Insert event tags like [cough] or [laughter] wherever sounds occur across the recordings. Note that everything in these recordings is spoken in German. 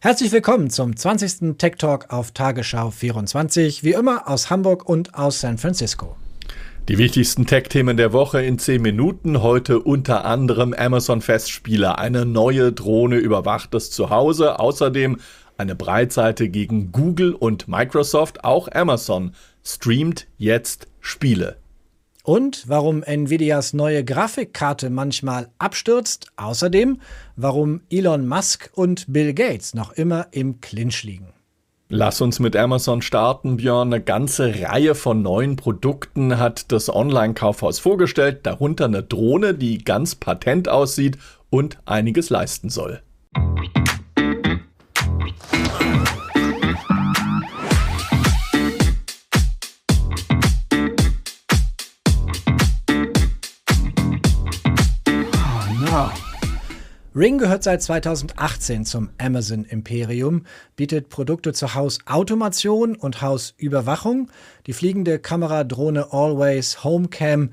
Herzlich willkommen zum 20. Tech Talk auf Tagesschau 24, wie immer aus Hamburg und aus San Francisco. Die wichtigsten Tech-Themen der Woche in 10 Minuten. Heute unter anderem Amazon Festspieler. Eine neue Drohne überwacht das Zuhause. Außerdem eine Breitseite gegen Google und Microsoft. Auch Amazon streamt jetzt Spiele. Und warum Nvidias neue Grafikkarte manchmal abstürzt. Außerdem, warum Elon Musk und Bill Gates noch immer im Clinch liegen. Lass uns mit Amazon starten, Björn. Eine ganze Reihe von neuen Produkten hat das Online-Kaufhaus vorgestellt, darunter eine Drohne, die ganz patent aussieht und einiges leisten soll. Ring gehört seit 2018 zum Amazon Imperium, bietet Produkte zur Hausautomation und Hausüberwachung. Die fliegende Kameradrohne Always Homecam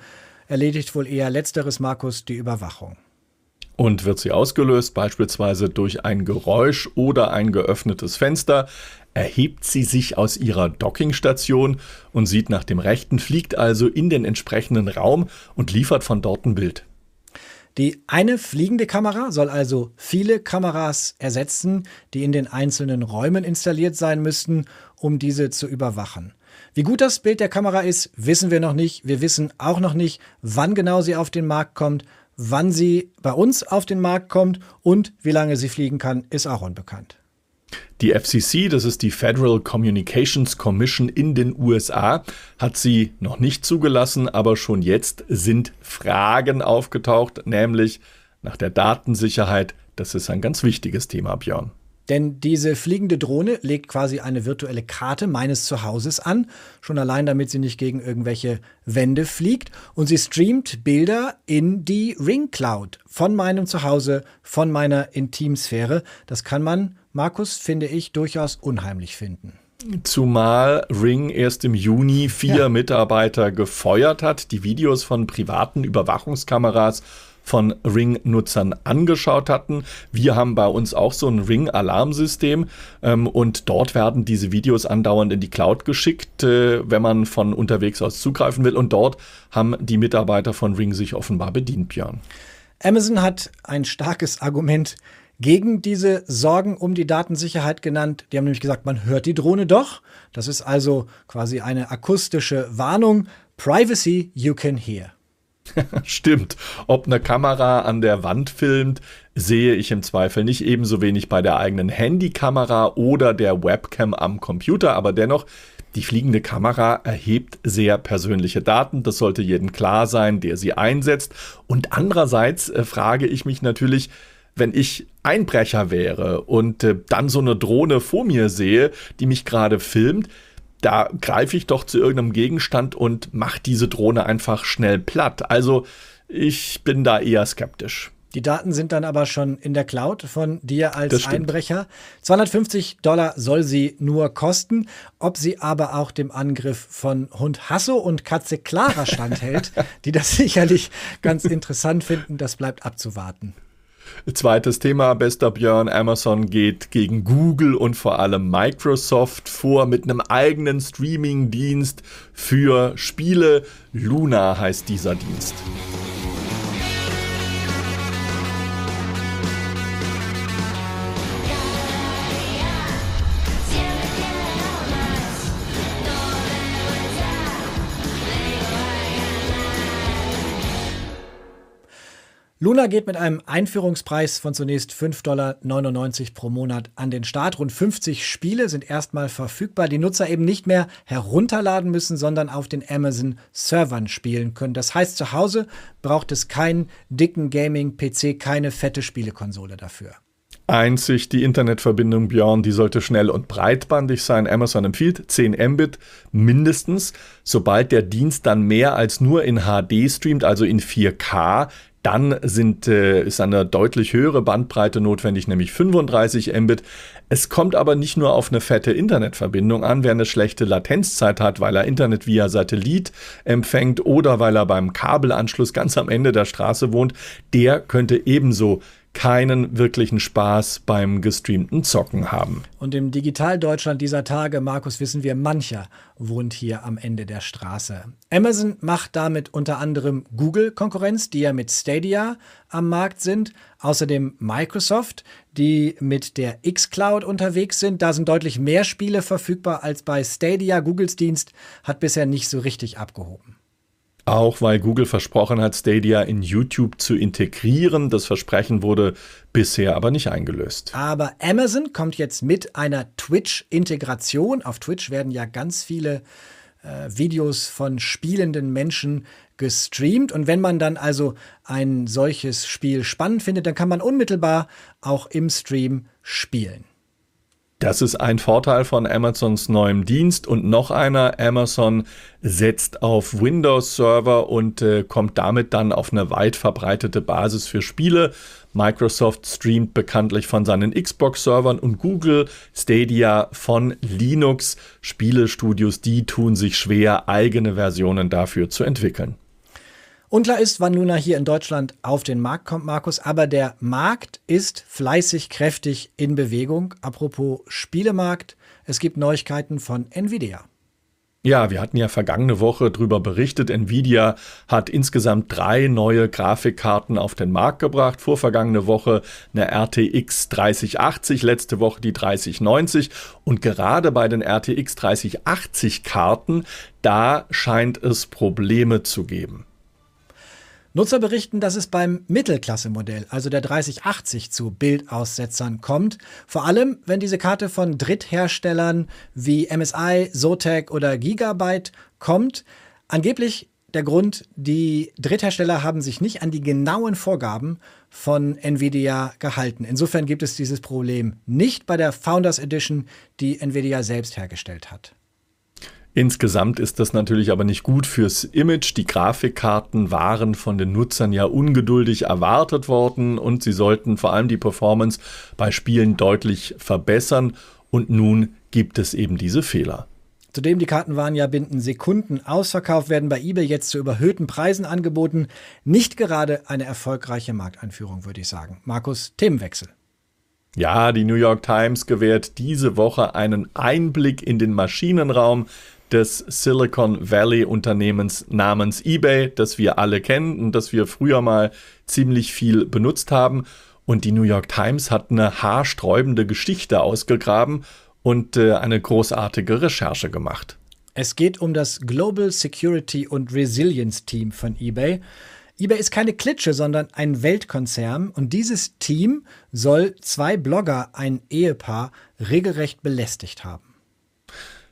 erledigt wohl eher letzteres, Markus, die Überwachung. Und wird sie ausgelöst, beispielsweise durch ein Geräusch oder ein geöffnetes Fenster, erhebt sie sich aus ihrer Dockingstation und sieht nach dem Rechten, fliegt also in den entsprechenden Raum und liefert von dort ein Bild. Die eine fliegende Kamera soll also viele Kameras ersetzen, die in den einzelnen Räumen installiert sein müssten, um diese zu überwachen. Wie gut das Bild der Kamera ist, wissen wir noch nicht. Wir wissen auch noch nicht, wann genau sie auf den Markt kommt, wann sie bei uns auf den Markt kommt und wie lange sie fliegen kann, ist auch unbekannt. Die FCC, das ist die Federal Communications Commission in den USA, hat sie noch nicht zugelassen, aber schon jetzt sind Fragen aufgetaucht, nämlich nach der Datensicherheit. Das ist ein ganz wichtiges Thema, Björn. Denn diese fliegende Drohne legt quasi eine virtuelle Karte meines Zuhauses an, schon allein damit sie nicht gegen irgendwelche Wände fliegt. Und sie streamt Bilder in die Ring Cloud von meinem Zuhause, von meiner Intimsphäre. Das kann man, Markus, finde ich, durchaus unheimlich finden. Zumal Ring erst im Juni vier ja. Mitarbeiter gefeuert hat, die Videos von privaten Überwachungskameras von Ring-Nutzern angeschaut hatten. Wir haben bei uns auch so ein Ring-Alarmsystem ähm, und dort werden diese Videos andauernd in die Cloud geschickt, äh, wenn man von unterwegs aus zugreifen will. Und dort haben die Mitarbeiter von Ring sich offenbar bedient, Björn. Amazon hat ein starkes Argument gegen diese Sorgen um die Datensicherheit genannt. Die haben nämlich gesagt, man hört die Drohne doch. Das ist also quasi eine akustische Warnung. Privacy you can hear. [laughs] Stimmt. Ob eine Kamera an der Wand filmt, sehe ich im Zweifel nicht ebenso wenig bei der eigenen Handykamera oder der Webcam am Computer, aber dennoch, die fliegende Kamera erhebt sehr persönliche Daten. Das sollte jedem klar sein, der sie einsetzt. Und andererseits äh, frage ich mich natürlich, wenn ich Einbrecher wäre und äh, dann so eine Drohne vor mir sehe, die mich gerade filmt, da greife ich doch zu irgendeinem Gegenstand und mache diese Drohne einfach schnell platt. Also ich bin da eher skeptisch. Die Daten sind dann aber schon in der Cloud von dir als Einbrecher. 250 Dollar soll sie nur kosten. Ob sie aber auch dem Angriff von Hund Hasso und Katze Clara standhält, [laughs] die das sicherlich ganz interessant finden, das bleibt abzuwarten. Zweites Thema, bester Björn, Amazon geht gegen Google und vor allem Microsoft vor mit einem eigenen Streaming-Dienst für Spiele. Luna heißt dieser Dienst. Luna geht mit einem Einführungspreis von zunächst 5,99 Dollar pro Monat an den Start. Rund 50 Spiele sind erstmal verfügbar, die Nutzer eben nicht mehr herunterladen müssen, sondern auf den Amazon-Servern spielen können. Das heißt, zu Hause braucht es keinen dicken Gaming-PC, keine fette Spielekonsole dafür. Einzig die Internetverbindung Björn, die sollte schnell und breitbandig sein. Amazon empfiehlt 10 Mbit mindestens. Sobald der Dienst dann mehr als nur in HD streamt, also in 4K, dann sind, äh, ist eine deutlich höhere Bandbreite notwendig, nämlich 35 Mbit. Es kommt aber nicht nur auf eine fette Internetverbindung an, wer eine schlechte Latenzzeit hat, weil er Internet via Satellit empfängt oder weil er beim Kabelanschluss ganz am Ende der Straße wohnt, der könnte ebenso keinen wirklichen Spaß beim gestreamten Zocken haben. Und im Digitaldeutschland dieser Tage, Markus, wissen wir, mancher wohnt hier am Ende der Straße. Amazon macht damit unter anderem Google Konkurrenz, die ja mit Stadia am Markt sind. Außerdem Microsoft, die mit der xCloud unterwegs sind. Da sind deutlich mehr Spiele verfügbar als bei Stadia. Googles Dienst hat bisher nicht so richtig abgehoben. Auch weil Google versprochen hat, Stadia in YouTube zu integrieren. Das Versprechen wurde bisher aber nicht eingelöst. Aber Amazon kommt jetzt mit einer Twitch-Integration. Auf Twitch werden ja ganz viele äh, Videos von spielenden Menschen gestreamt. Und wenn man dann also ein solches Spiel spannend findet, dann kann man unmittelbar auch im Stream spielen. Das ist ein Vorteil von Amazons neuem Dienst und noch einer, Amazon setzt auf Windows-Server und äh, kommt damit dann auf eine weit verbreitete Basis für Spiele. Microsoft streamt bekanntlich von seinen Xbox-Servern und Google Stadia von Linux. Spielestudios, die tun sich schwer, eigene Versionen dafür zu entwickeln. Unklar ist, wann Luna hier in Deutschland auf den Markt kommt, Markus, aber der Markt ist fleißig, kräftig in Bewegung. Apropos Spielemarkt, es gibt Neuigkeiten von Nvidia. Ja, wir hatten ja vergangene Woche darüber berichtet. Nvidia hat insgesamt drei neue Grafikkarten auf den Markt gebracht. Vorvergangene Woche eine RTX 3080, letzte Woche die 3090. Und gerade bei den RTX 3080 Karten, da scheint es Probleme zu geben. Nutzer berichten, dass es beim Mittelklasse-Modell, also der 3080, zu Bildaussetzern kommt. Vor allem, wenn diese Karte von Drittherstellern wie MSI, Zotac oder Gigabyte kommt. Angeblich der Grund, die Dritthersteller haben sich nicht an die genauen Vorgaben von Nvidia gehalten. Insofern gibt es dieses Problem nicht bei der Founders Edition, die Nvidia selbst hergestellt hat. Insgesamt ist das natürlich aber nicht gut fürs Image. Die Grafikkarten waren von den Nutzern ja ungeduldig erwartet worden und sie sollten vor allem die Performance bei Spielen deutlich verbessern. Und nun gibt es eben diese Fehler. Zudem, die Karten waren ja binnen Sekunden ausverkauft, werden bei eBay jetzt zu überhöhten Preisen angeboten. Nicht gerade eine erfolgreiche Markteinführung, würde ich sagen. Markus, Themenwechsel. Ja, die New York Times gewährt diese Woche einen Einblick in den Maschinenraum des Silicon Valley Unternehmens namens eBay, das wir alle kennen und das wir früher mal ziemlich viel benutzt haben. Und die New York Times hat eine haarsträubende Geschichte ausgegraben und äh, eine großartige Recherche gemacht. Es geht um das Global Security und Resilience Team von eBay. eBay ist keine Klitsche, sondern ein Weltkonzern und dieses Team soll zwei Blogger, ein Ehepaar, regelrecht belästigt haben.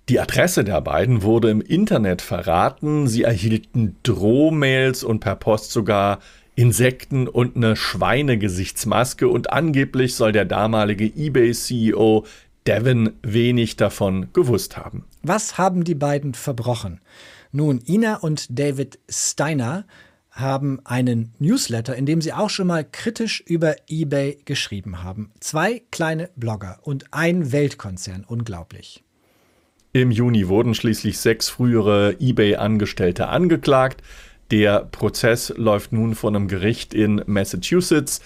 Die Adresse der beiden wurde im Internet verraten. Sie erhielten Drohmails und per Post sogar Insekten und eine Schweinegesichtsmaske und angeblich soll der damalige eBay-CEO Devin wenig davon gewusst haben. Was haben die beiden verbrochen? Nun, Ina und David Steiner haben einen Newsletter, in dem sie auch schon mal kritisch über eBay geschrieben haben. Zwei kleine Blogger und ein Weltkonzern, unglaublich. Im Juni wurden schließlich sechs frühere eBay-Angestellte angeklagt. Der Prozess läuft nun vor einem Gericht in Massachusetts.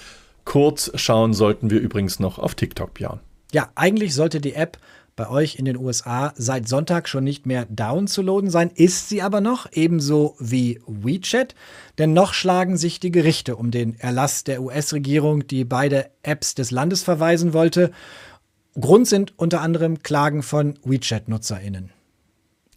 Kurz schauen sollten wir übrigens noch auf TikTok, Björn. Ja, eigentlich sollte die App bei euch in den USA seit Sonntag schon nicht mehr downzuladen sein, ist sie aber noch, ebenso wie WeChat. Denn noch schlagen sich die Gerichte um den Erlass der US-Regierung, die beide Apps des Landes verweisen wollte. Grund sind unter anderem Klagen von WeChat-NutzerInnen.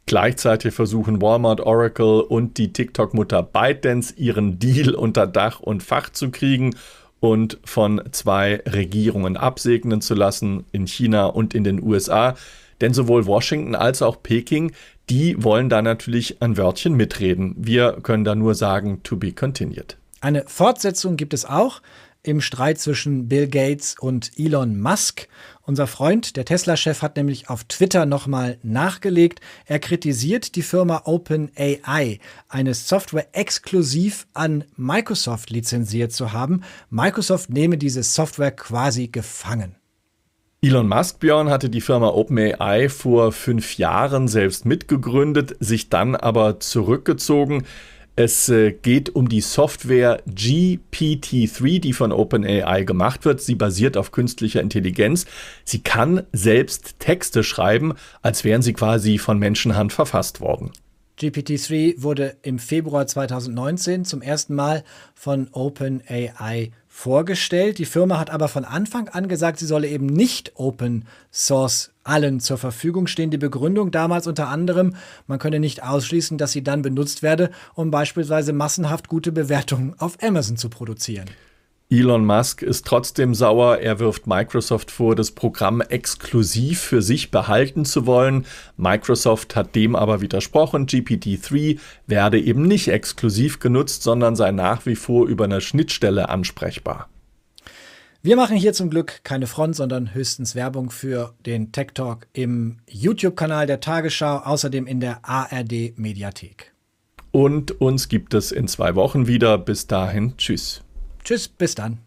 Gleichzeitig versuchen Walmart, Oracle und die TikTok-Mutter ByteDance ihren Deal unter Dach und Fach zu kriegen und von zwei Regierungen absegnen zu lassen, in China und in den USA. Denn sowohl Washington als auch Peking, die wollen da natürlich ein Wörtchen mitreden. Wir können da nur sagen, to be continued. Eine Fortsetzung gibt es auch im Streit zwischen Bill Gates und Elon Musk. Unser Freund, der Tesla-Chef, hat nämlich auf Twitter nochmal nachgelegt. Er kritisiert die Firma OpenAI, eine Software exklusiv an Microsoft lizenziert zu haben. Microsoft nehme diese Software quasi gefangen. Elon Musk, Björn, hatte die Firma OpenAI vor fünf Jahren selbst mitgegründet, sich dann aber zurückgezogen. Es äh, geht um die Software GPT-3, die von OpenAI gemacht wird. Sie basiert auf künstlicher Intelligenz. Sie kann selbst Texte schreiben, als wären sie quasi von Menschenhand verfasst worden. GPT-3 wurde im Februar 2019 zum ersten Mal von OpenAI vorgestellt. Die Firma hat aber von Anfang an gesagt, sie solle eben nicht Open Source allen zur Verfügung stehen. Die Begründung damals unter anderem, man könne nicht ausschließen, dass sie dann benutzt werde, um beispielsweise massenhaft gute Bewertungen auf Amazon zu produzieren. Elon Musk ist trotzdem sauer. Er wirft Microsoft vor, das Programm exklusiv für sich behalten zu wollen. Microsoft hat dem aber widersprochen. GPT-3 werde eben nicht exklusiv genutzt, sondern sei nach wie vor über eine Schnittstelle ansprechbar. Wir machen hier zum Glück keine Front, sondern höchstens Werbung für den Tech Talk im YouTube-Kanal der Tagesschau, außerdem in der ARD Mediathek. Und uns gibt es in zwei Wochen wieder. Bis dahin, tschüss. Tschüss, bis dann.